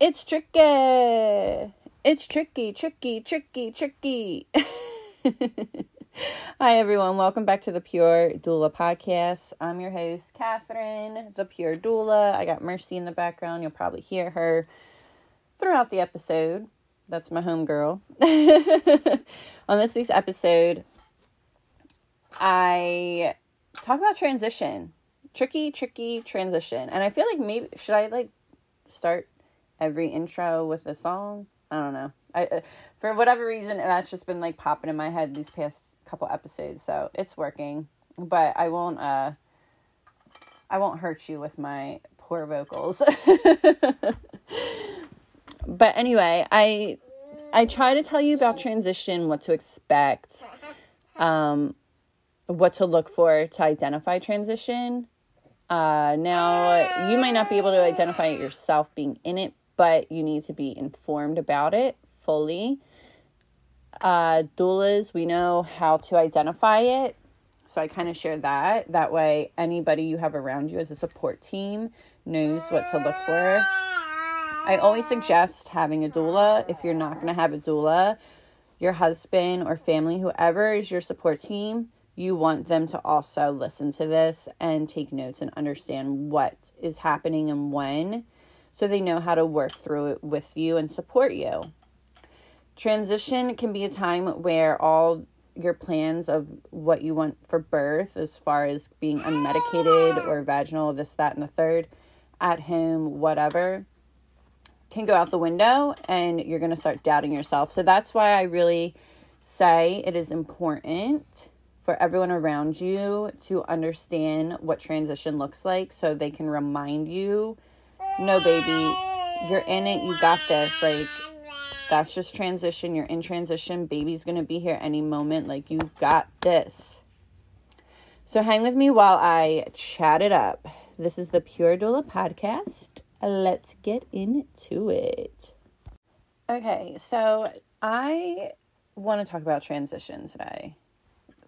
It's tricky. It's tricky, tricky, tricky, tricky. Hi, everyone. Welcome back to the Pure Doula podcast. I'm your host, Kathryn, the Pure Doula. I got Mercy in the background. You'll probably hear her throughout the episode. That's my homegirl. On this week's episode, I talk about transition. Tricky, tricky transition. And I feel like maybe, should I like start every intro with a song? I don't know. I uh, for whatever reason that's just been like popping in my head these past couple episodes, so it's working. But I won't uh I won't hurt you with my poor vocals. but anyway, I I try to tell you about transition, what to expect, um what to look for to identify transition. Uh, now, you might not be able to identify it yourself being in it, but you need to be informed about it fully. Uh, doulas, we know how to identify it. So I kind of share that. That way, anybody you have around you as a support team knows what to look for. I always suggest having a doula. If you're not going to have a doula, your husband or family, whoever is your support team, you want them to also listen to this and take notes and understand what is happening and when so they know how to work through it with you and support you. Transition can be a time where all your plans of what you want for birth, as far as being unmedicated or vaginal, this, that, and the third, at home, whatever, can go out the window and you're going to start doubting yourself. So that's why I really say it is important for everyone around you to understand what transition looks like so they can remind you no baby. You're in it. You got this. Like that's just transition. You're in transition. Baby's gonna be here any moment. Like you got this. So hang with me while i chat it up. This is the pure doula podcast. Let's get into it. Okay so i want to talk about transition today.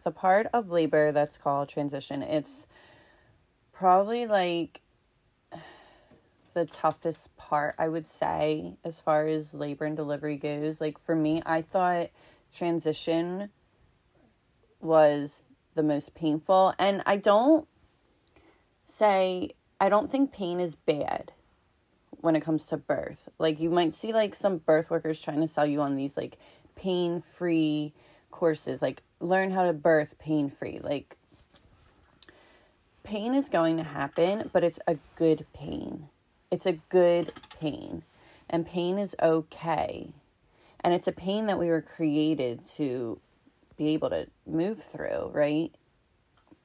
The part of labor that's called transition, it's probably like the toughest part, I would say, as far as labor and delivery goes. Like for me, I thought transition was the most painful. And I don't say, I don't think pain is bad when it comes to birth. Like you might see like some birth workers trying to sell you on these like pain free courses. Like learn how to birth pain free. Like, pain is going to happen, but it's a good pain. It's a good pain. And pain is okay. And it's a pain that we were created to be able to move through, right?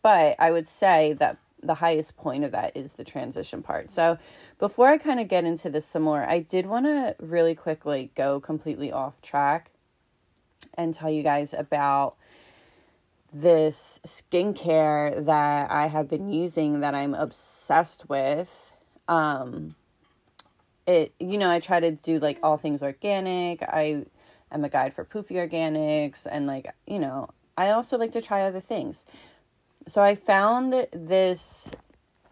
But I would say that the highest point of that is the transition part. So before I kind of get into this some more, I did want to really quickly go completely off track and tell you guys about this skincare that I have been using that I'm obsessed with. Um, it, you know, I try to do like all things organic. I am a guide for Poofy Organics, and like, you know, I also like to try other things. So I found this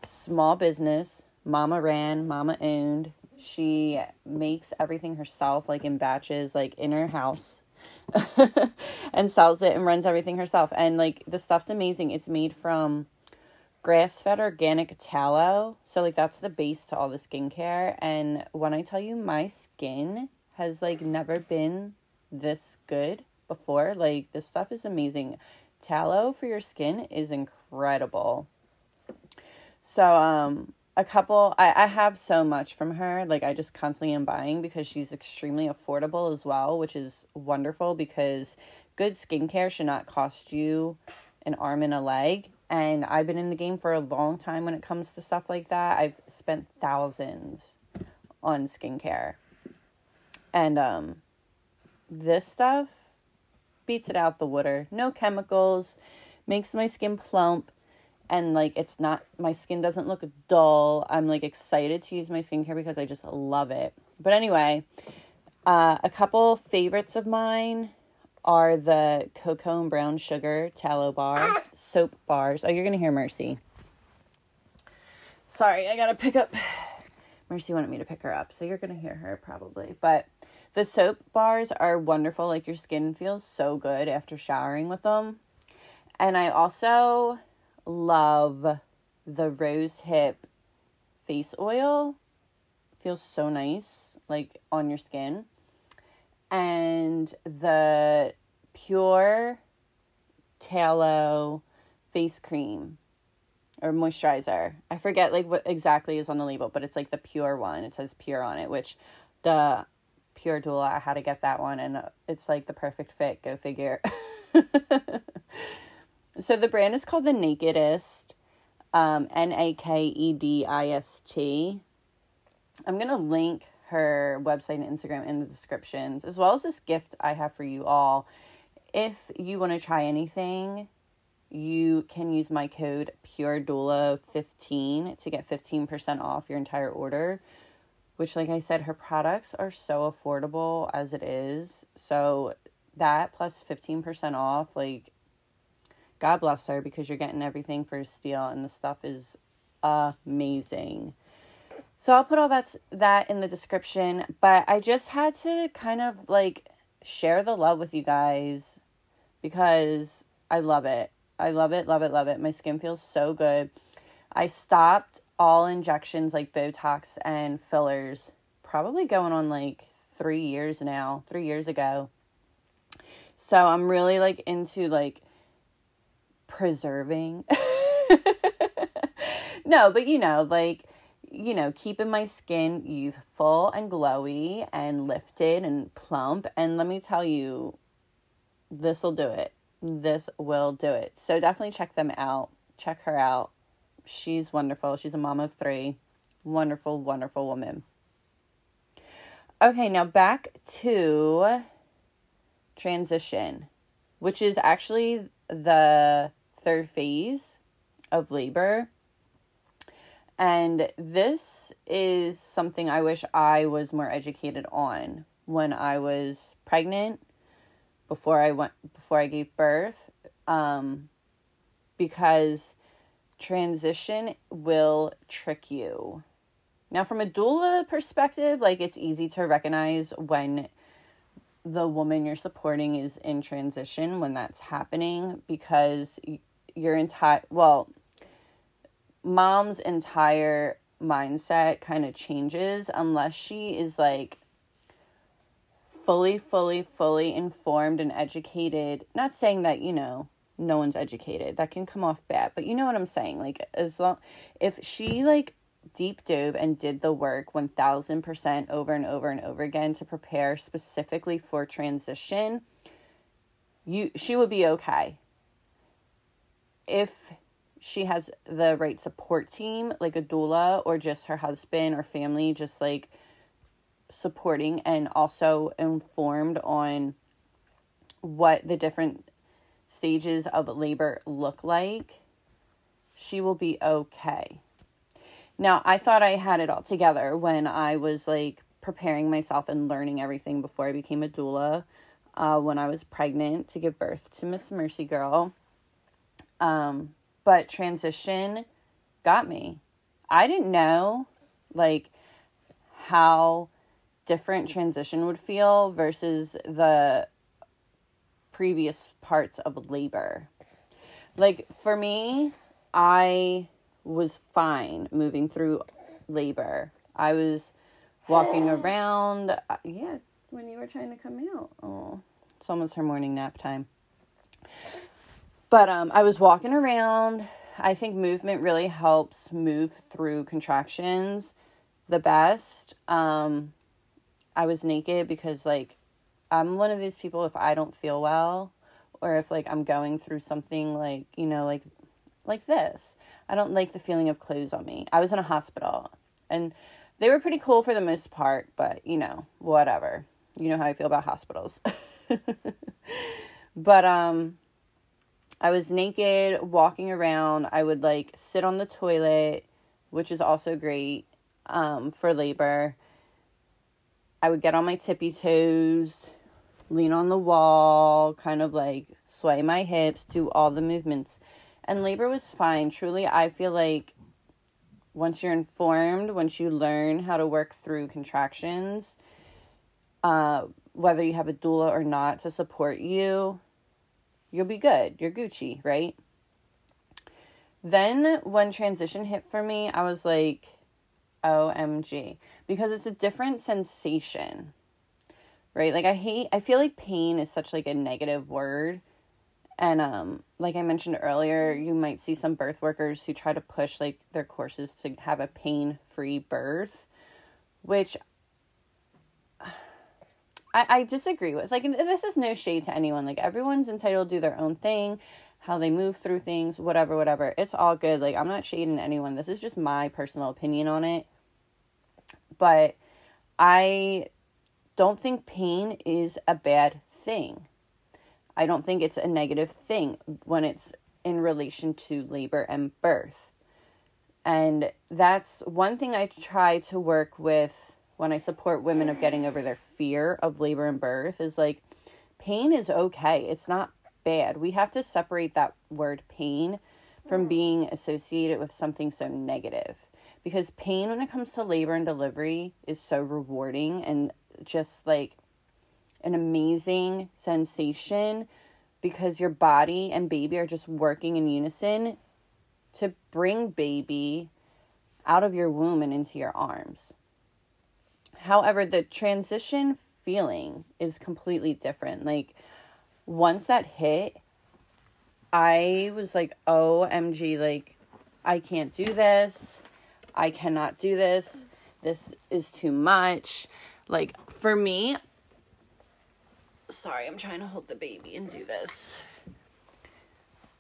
small business, Mama ran, Mama owned. She makes everything herself, like in batches, like in her house and sells it and runs everything herself. And like the stuff's amazing. It's made from grass fed organic tallow. So like that's the base to all the skincare. And when I tell you my skin has like never been this good before, like this stuff is amazing. Tallow for your skin is incredible. So um a couple I, I have so much from her like i just constantly am buying because she's extremely affordable as well which is wonderful because good skincare should not cost you an arm and a leg and i've been in the game for a long time when it comes to stuff like that i've spent thousands on skincare and um this stuff beats it out the water no chemicals makes my skin plump and like it's not my skin doesn't look dull. I'm like excited to use my skincare because I just love it. But anyway, uh, a couple favorites of mine are the cocoa and brown sugar tallow bar ah! soap bars. Oh, you're gonna hear Mercy. Sorry, I gotta pick up Mercy wanted me to pick her up, so you're gonna hear her probably. But the soap bars are wonderful. Like your skin feels so good after showering with them. And I also love the rose hip face oil. Feels so nice, like on your skin. And the pure tallow face cream or moisturizer. I forget like what exactly is on the label, but it's like the pure one. It says pure on it, which the pure doula I had to get that one and it's like the perfect fit, go figure. so the brand is called The Nakedist. Um, N A K E D I S T. I'm going to link her website and Instagram in the descriptions, as well as this gift I have for you all. If you want to try anything, you can use my code PureDoula15 to get 15% off your entire order. Which, like I said, her products are so affordable as it is. So, that plus 15% off, like, God bless her because you're getting everything for a steal and the stuff is amazing. So I'll put all that that in the description, but I just had to kind of like share the love with you guys because I love it. I love it, love it, love it. My skin feels so good. I stopped all injections like Botox and fillers probably going on like 3 years now, 3 years ago. So I'm really like into like preserving. no, but you know, like, you know, keeping my skin youthful and glowy and lifted and plump. And let me tell you, this will do it. This will do it. So definitely check them out. Check her out. She's wonderful. She's a mom of three. Wonderful, wonderful woman. Okay, now back to transition, which is actually the third phase of labor. And this is something I wish I was more educated on when I was pregnant, before I went before I gave birth, um, because transition will trick you. Now, from a doula perspective, like it's easy to recognize when the woman you're supporting is in transition when that's happening because your entire well mom's entire mindset kind of changes unless she is like fully fully fully informed and educated. Not saying that you know no one's educated. That can come off bad but you know what i'm saying? Like as long if she like deep dove and did the work 1000% over and over and over again to prepare specifically for transition, you she would be okay. If she has the right support team, like a doula or just her husband or family just like supporting and also informed on what the different stages of labor look like, she will be okay. Now, I thought I had it all together when I was like preparing myself and learning everything before I became a doula. Uh, when I was pregnant to give birth to Miss Mercy Girl. Um, but transition got me. I didn't know like how different transition would feel versus the previous parts of labor. Like for me, I was fine moving through labor. I was walking around. Uh, yeah, when you were trying to come out. Oh, it's almost her morning nap time. But um, I was walking around. I think movement really helps move through contractions the best. Um, I was naked because, like, I'm one of these people, if I don't feel well, or if, like, I'm going through something, like, you know, like, like this, I don't like the feeling of clothes on me. I was in a hospital and they were pretty cool for the most part, but you know, whatever. You know how I feel about hospitals. but um I was naked walking around. I would like sit on the toilet, which is also great um for labor. I would get on my tippy toes, lean on the wall, kind of like sway my hips, do all the movements and labor was fine. Truly, I feel like once you're informed, once you learn how to work through contractions, uh, whether you have a doula or not to support you, you'll be good. You're Gucci, right? Then when transition hit for me, I was like, OMG. Because it's a different sensation. Right? Like I hate I feel like pain is such like a negative word. And um like I mentioned earlier, you might see some birth workers who try to push like their courses to have a pain-free birth, which I, I disagree with. Like, this is no shade to anyone. Like, everyone's entitled to do their own thing, how they move through things, whatever, whatever. It's all good. Like, I'm not shading anyone. This is just my personal opinion on it. But I don't think pain is a bad thing. I don't think it's a negative thing when it's in relation to labor and birth. And that's one thing I try to work with when I support women of getting over their fear of labor and birth is like pain is okay. It's not bad. We have to separate that word pain from mm. being associated with something so negative. Because pain when it comes to labor and delivery is so rewarding and just like an amazing sensation because your body and baby are just working in unison to bring baby out of your womb and into your arms. However, the transition feeling is completely different. Like once that hit, I was like, oh, OMG, like I can't do this. I cannot do this. This is too much. Like for me, sorry, I'm trying to hold the baby and do this.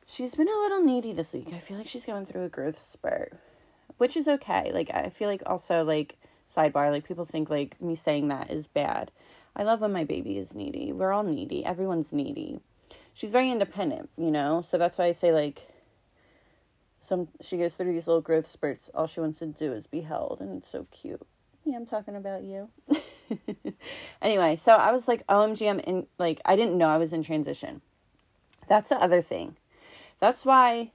She's been a little needy this week. I feel like she's going through a growth spurt, which is okay. Like I feel like also like sidebar like people think like me saying that is bad. I love when my baby is needy. We're all needy. Everyone's needy. She's very independent you know? So that's why i say like some she goes through these little growth spurts. All she wants to do is be held and it's so cute. Yeah i'm talking about you. Anyway so i was like omg i'm in like i didn't know i was in transition. That's the other thing. That's why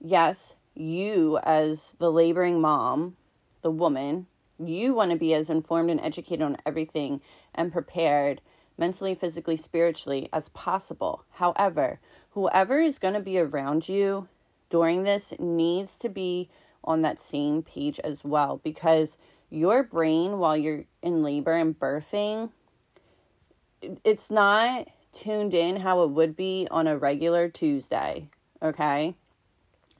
yes you as the laboring mom the woman you want to be as informed and educated on everything and prepared mentally, physically, spiritually as possible. However, whoever is going to be around you during this needs to be on that same page as well because your brain while you're in labor and birthing it's not tuned in how it would be on a regular Tuesday, okay?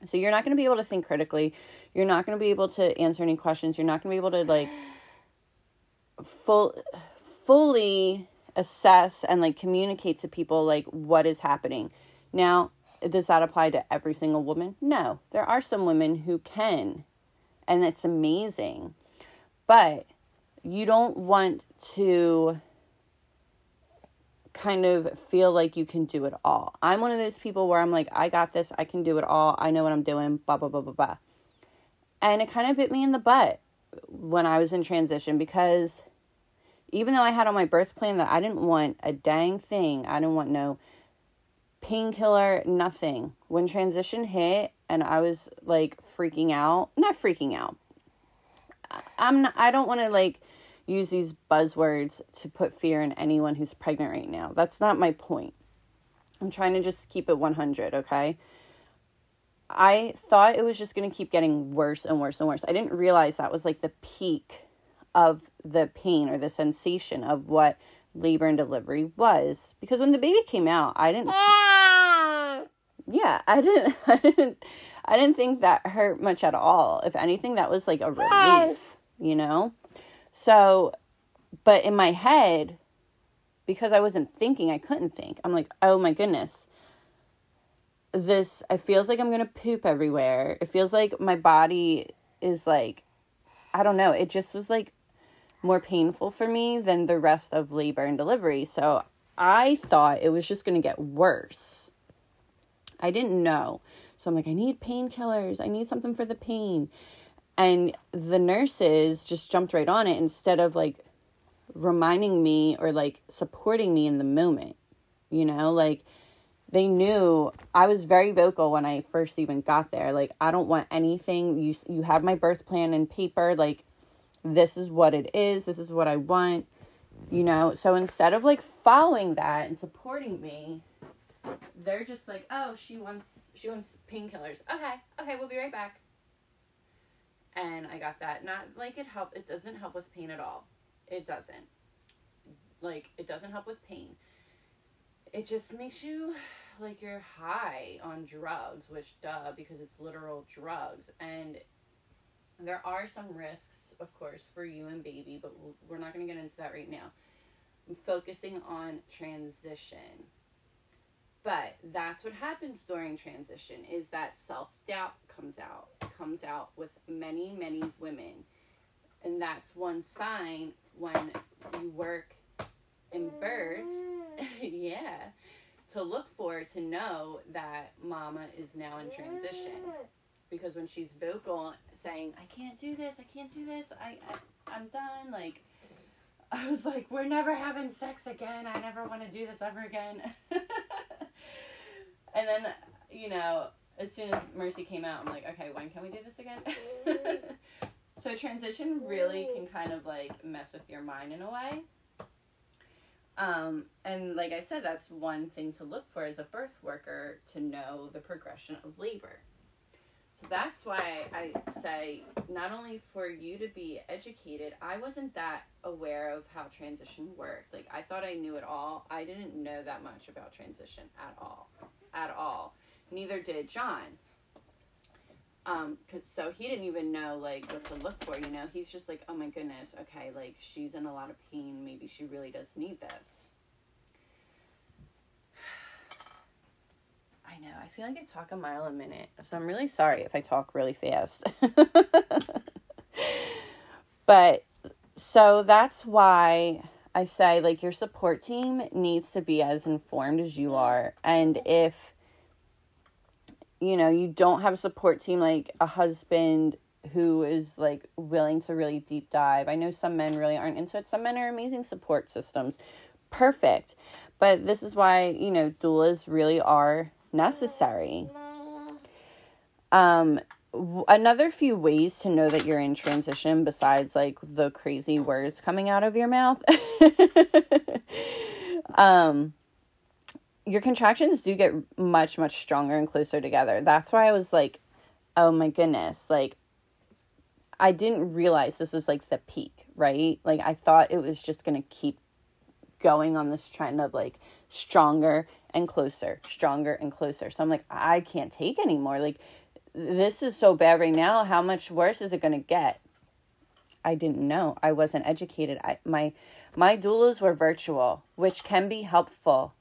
So you're not going to be able to think critically. You're not going to be able to answer any questions. You're not going to be able to like full fully assess and like communicate to people like what is happening. Now, does that apply to every single woman? No. There are some women who can and it's amazing. But you don't want to kind of feel like you can do it all. I'm one of those people where I'm like, I got this, I can do it all, I know what I'm doing, blah, blah, blah, blah, blah. And it kind of bit me in the butt when I was in transition because even though I had on my birth plan that I didn't want a dang thing, I didn't want no painkiller, nothing. When transition hit and I was like freaking out, not freaking out. I'm not, I don't want to like use these buzzwords to put fear in anyone who's pregnant right now. That's not my point. I'm trying to just keep it 100, okay? I thought it was just going to keep getting worse and worse and worse. I didn't realize that was like the peak of the pain or the sensation of what labor and delivery was because when the baby came out, I didn't Yeah, I didn't I didn't I didn't think that hurt much at all. If anything, that was like a relief, you know? So, but in my head, because I wasn't thinking, I couldn't think. I'm like, oh my goodness. This, it feels like I'm to poop everywhere. It feels like my body is like, I don't know. It just was like more painful for me than the rest of labor and delivery. So I thought it was just to get worse. I didn't know. So I'm like, I need painkillers. I need something for the pain. And the nurses just jumped right on it instead of like reminding me or like supporting me in the moment. You know, like they knew I was very vocal when I first even got there. Like, I don't want anything. You you have my birth plan in paper. Like, this is what it is. This is what I want. You know. So instead of like following that and supporting me, they're just like, oh, she wants she wants painkillers. Okay, okay, we'll be right back. And I got that. Not like it help. It doesn't help with pain at all. It doesn't. Like it doesn't help with pain it just makes you like you're high on drugs, which duh, because it's literal drugs. And there are some risks, of course, for you and baby, but we're not going to get into that right now. I'm focusing on transition. But that's what happens during transition is that self-doubt comes out. Comes out with many, many women. And that's one sign when you work in birth yeah, to look for to know that mama is now in transition. Because when she's vocal saying, I can't do this, I can't do this, I, I I'm done, like I was like, we're never having sex again. I never want to do this ever again. and then, you know, as soon as Mercy came out, I'm like, okay, when can we do this again? Mm. so transition really can kind of like mess with your mind in a way. Um, and like I said, that's one thing to look for as a birth worker to know the progression of labor. So that's why I say not only for you to be educated, I wasn't that aware of how transition worked. Like I thought I knew it all. I didn't know that much about transition at all. At all. Neither did John. Um, cause, so he didn't even know like what to look for, you know. He's just like, "Oh my goodness, okay, like she's in a lot of pain. Maybe she really does need this." I know. I feel like I talk a mile a minute. So I'm really sorry if I talk really fast. but so that's why I say like your support team needs to be as informed as you are. And if you know, you don't have a support team like a husband who is like willing to really deep dive. I know some men really aren't into it. Some men are amazing support systems. Perfect. But this is why, you know, doulas really are necessary. Um another few ways to know that you're in transition besides like the crazy words coming out of your mouth. um your contractions do get much much stronger and closer together. That's why I was like, "Oh my goodness." Like I didn't realize this was like the peak, right? Like I thought it was just going to keep going on this trend of like stronger and closer, stronger and closer. So I'm like, I can't take anymore. Like this is so bad right now. How much worse is it going to get? I didn't know. I wasn't educated. I my my doulas were virtual, which can be helpful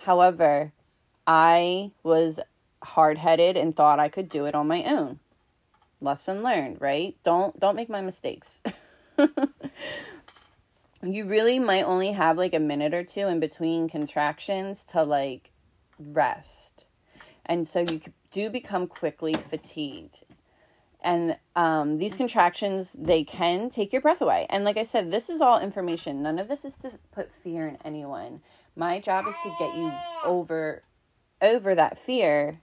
However, I was hard headed and thought I could do it on my own. Lesson learned, right? Don't don't make my mistakes. you really might only have like a minute or two in between contractions to like rest. And so you do become quickly fatigued. And um, these contractions, they can take your breath away. And like I said, this is all information. None of this is to put fear in anyone. My job is to get you over over that fear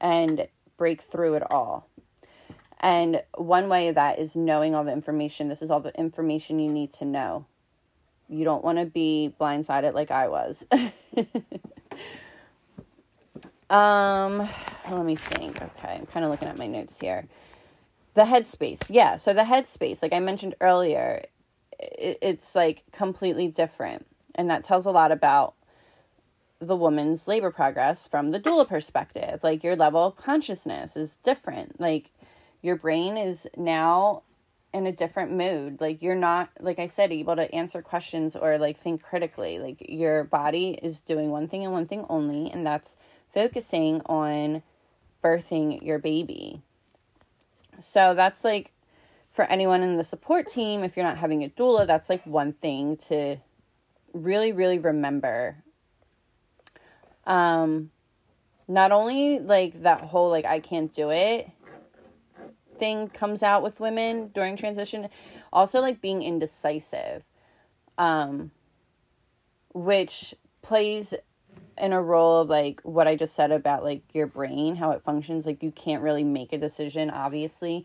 and break through it all. And one way of that is knowing all the information. This is all the information you need to know. You don't want to be blindsided like I was. um, let me think. Okay, I'm kind of looking at my notes here. The headspace. Yeah, so the headspace, like I mentioned earlier, it, it's like completely different. And that tells a lot about the woman's labor progress from the doula perspective. Like your level of consciousness is different. Like your brain is now in a different mood. Like you're not, like I said, able to answer questions or like think critically. Like your body is doing one thing and one thing only, and that's focusing on birthing your baby. So that's like for anyone in the support team, if you're not having a doula, that's like one thing to really, really remember. Um, not only like that whole like I can't do it thing comes out with women during transition, also like being indecisive, um, which plays in a role of like what I just said about like your brain, how it functions. Like you can't really make a decision, obviously,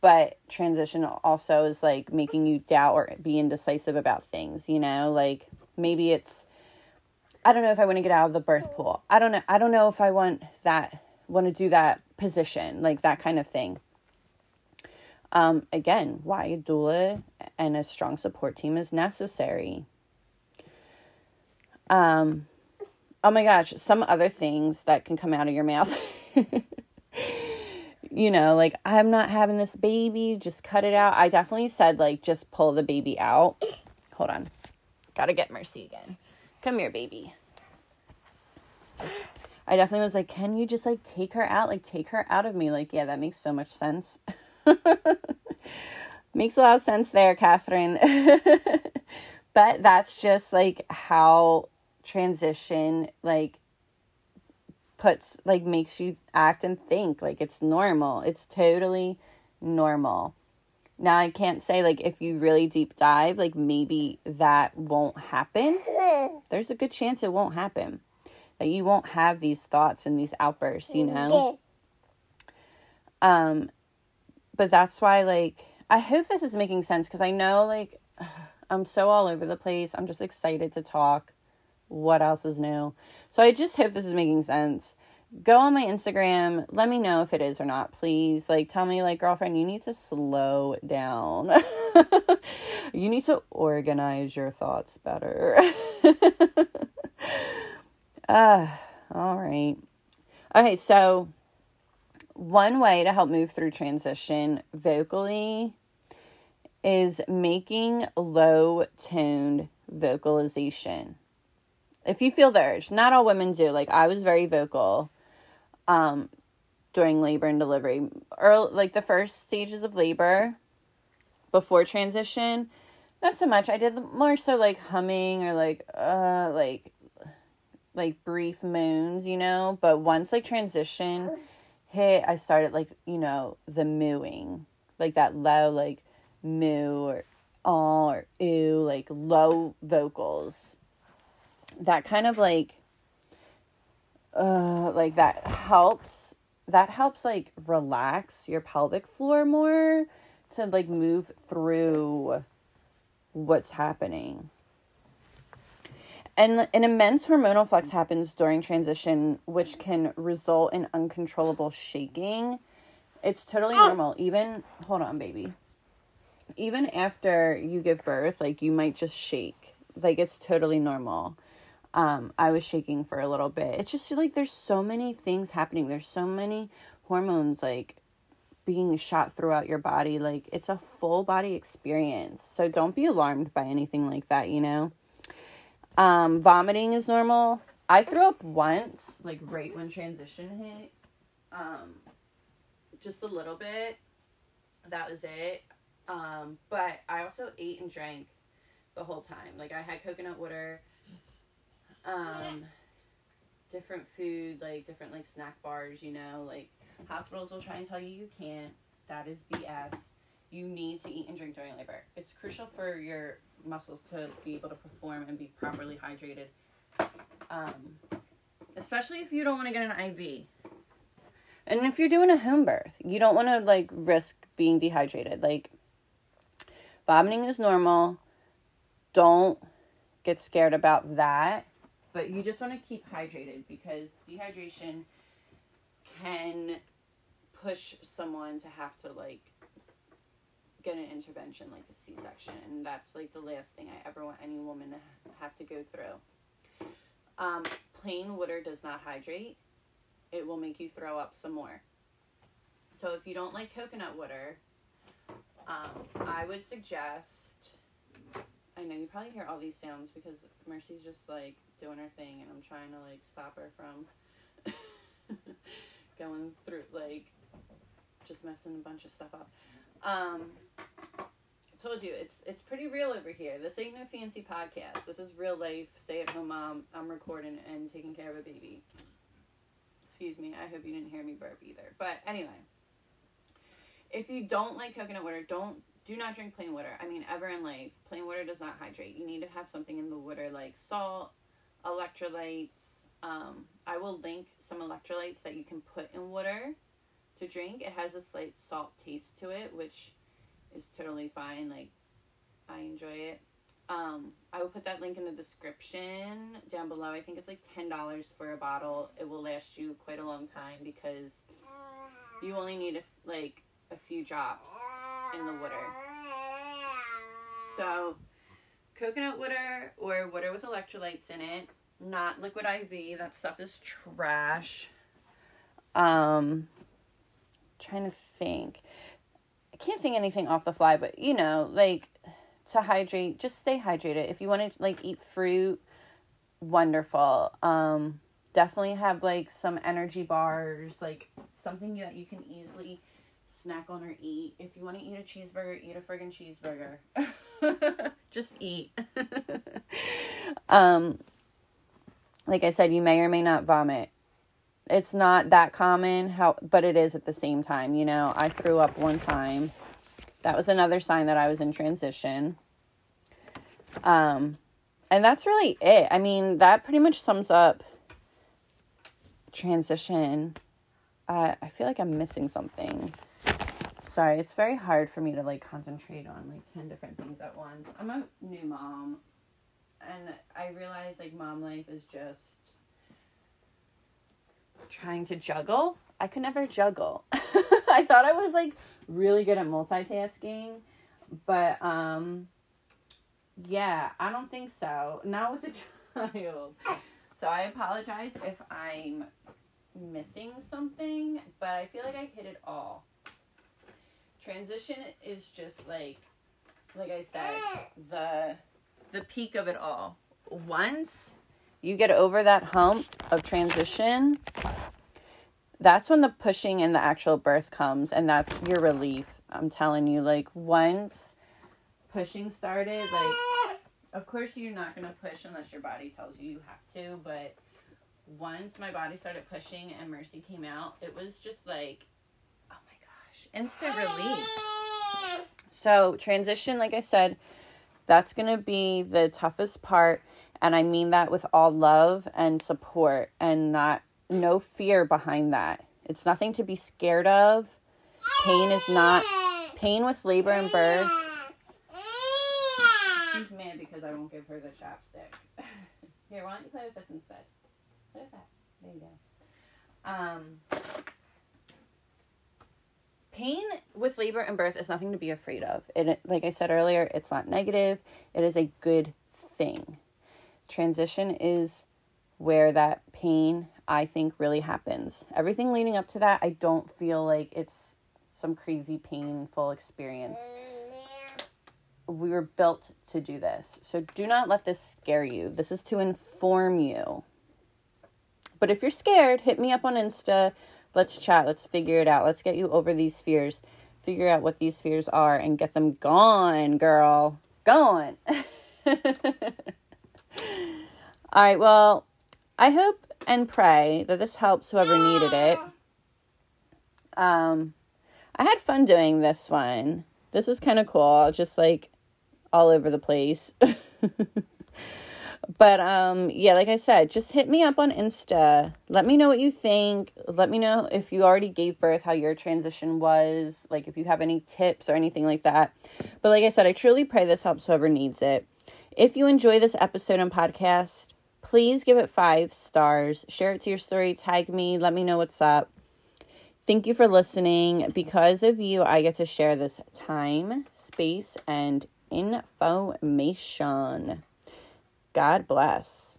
but transition also is like making you doubt or be indecisive about things. You know, like maybe it's I don't know if I want to get out of the birth pool. I don't know. I don't know if I want that want to do that position, like that kind of thing. Um, again, why a doula and a strong support team is necessary. Um, oh my gosh, some other things that can come out of your mouth. you know, like, I'm not having this baby, just cut it out. I definitely said, like, just pull the baby out. Hold on. Gotta get Mercy again. Come here, baby. I definitely was like, can you just like take her out? Like, take her out of me. Like, yeah, that makes so much sense. makes a lot of sense there, Kathryn. but that's just like how transition, like, puts, like, makes you act and think. Like, it's normal. It's totally normal. Now, I can't say, like, if you really deep dive, like, maybe that won't happen. There's a good chance it won't happen that you won't have these thoughts and these outbursts, you know? Um, but that's why, like, I hope this is making sense because I know, like, I'm so all over the place. I'm just excited to talk. What else is new? So I just hope this is making sense. Go on my Instagram. Let me know if it is or not, please. Like, tell me, like, girlfriend, you need to slow down. you need to organize your thoughts better. Uh, all right. Okay, so one way to help move through transition vocally is making low toned vocalization. If you feel the urge, not all women do. Like I was very vocal um during labor and delivery. Early, like the first stages of labor before transition, not so much. I did more so like humming or like uh like like brief moons, you know, but once like transition hit, I started like, you know, the mooing, like that low, like moo or oh or ew, like low vocals. That kind of like, uh, like that helps. That helps like relax your pelvic floor more to like move through what's happening. And an immense hormonal flux happens during transition, which can result in uncontrollable shaking. It's totally ah! normal. Even, hold on, baby. Even after you give birth, like you might just shake. Like it's totally normal. Um, I was shaking for a little bit. It's just like there's so many things happening. There's so many hormones like being shot throughout your body. Like it's a full body experience. So don't be alarmed by anything like that, you know? Um, vomiting is normal. I threw up once, like right when transition hit. Um, just a little bit. That was it. Um, but I also ate and drank the whole time. Like I had coconut water, um, different food, like different like snack bars, you know, like hospitals will try and tell you you can't. That is BS. You need to eat and drink during labor. It's crucial for your muscles to be able to perform and be properly hydrated. Um, especially if you don't want to get an IV. And if you're doing a home birth, you don't want to like risk being dehydrated. Like vomiting is normal. Don't get scared about that. But you just want to keep hydrated because dehydration can push someone to have to like get an intervention like a C-section, and that's like the last thing I ever want any woman to have to go through. Um, plain water does not hydrate. It will make you throw up some more. So if you don't like coconut water, um, I would suggest. I know you probably hear all these sounds because Mercy's just like doing her thing, and I'm trying to like stop her from going through like just messing a bunch of stuff up. Um, I told you it's it's pretty real over here. This ain't no fancy podcast. This is real life. Stay at home mom. I'm recording and taking care of a baby. Excuse me. I hope you didn't hear me burp either. But anyway, if you don't like coconut water, don't do not drink plain water. I mean, ever in life, plain water does not hydrate. You need to have something in the water like salt, electrolytes, Um, I will link some electrolytes that you can put in water to drink. It has a slight salt taste to it, which is totally fine. Like, I enjoy it. Um, I will put that link in the description down below. I think it's like $10 for a bottle. It will last you quite a long time because you only need a, like a few drops in the water. So, coconut water or water with electrolytes in it, not liquid IV. That stuff is trash. Um, trying to think. I can't think anything off the fly, but you know, like to hydrate, just stay hydrated. If you want to like eat fruit, wonderful. Um, definitely have like some energy bars, like something that you can easily snack on or eat. If you want to eat a cheeseburger, eat a friggin' cheeseburger. just eat. um, like I said, you may or may not vomit. It's not that common, how but it is at the same time. You know, I threw up one time. That was another sign that I was in transition. Um, and that's really it. I mean, that pretty much sums up transition. Uh, I feel like I'm missing something. Sorry, it's very hard for me to like concentrate on like 10 different things at once. I'm a new mom, and I realize like mom life is just trying to juggle. I could never juggle. I thought I was like really good at multitasking, but um yeah, I don't think so. Not with a child. So I apologize if I'm missing something, but I feel like I hit it all. Transition is just like like I said, the the peak of it all. Once you get over that hump of transition, that's when the pushing and the actual birth comes and that's your relief. I'm telling you like once pushing started like of course you're not going to push unless your body tells you you have to, but once my body started pushing and Mercy came out, it was just like, oh my gosh, instant relief. So, transition, like I said, that's going to be the toughest part. And I mean that with all love and support and not, no fear behind that. It's nothing to be scared of. Pain is not, pain with labor and birth She's mad because I won't give her the chapstick. Here, why don't you play with this instead? Play with that. There you go. Um, pain with labor and birth is nothing to be afraid of. It, like I said earlier, it's not negative. It is a good thing. Transition is where that pain, I think, really happens. Everything leading up to that, I don't feel like it's some crazy painful experience we were built to do this. So do not let this scare you. This is to inform you. But if you're scared, hit me up on Insta. Let's chat. Let's figure it out. Let's get you over these fears. Figure out what these fears are and get them gone, girl. Gone. All right, well, I hope and pray that this helps whoever needed it. Um, I had fun doing this one. This was kind of cool. Just like all over the place. but um yeah, like I said, just hit me up on Insta. Let me know what you think. Let me know if you already gave birth how your transition was, like if you have any tips or anything like that. But like I said, I truly pray this helps whoever needs it. If you enjoy this episode and podcast, please give it 5 stars. Share it to your story, tag me, let me know what's up. Thank you for listening. Because of you, I get to share this time, space, and information. God bless.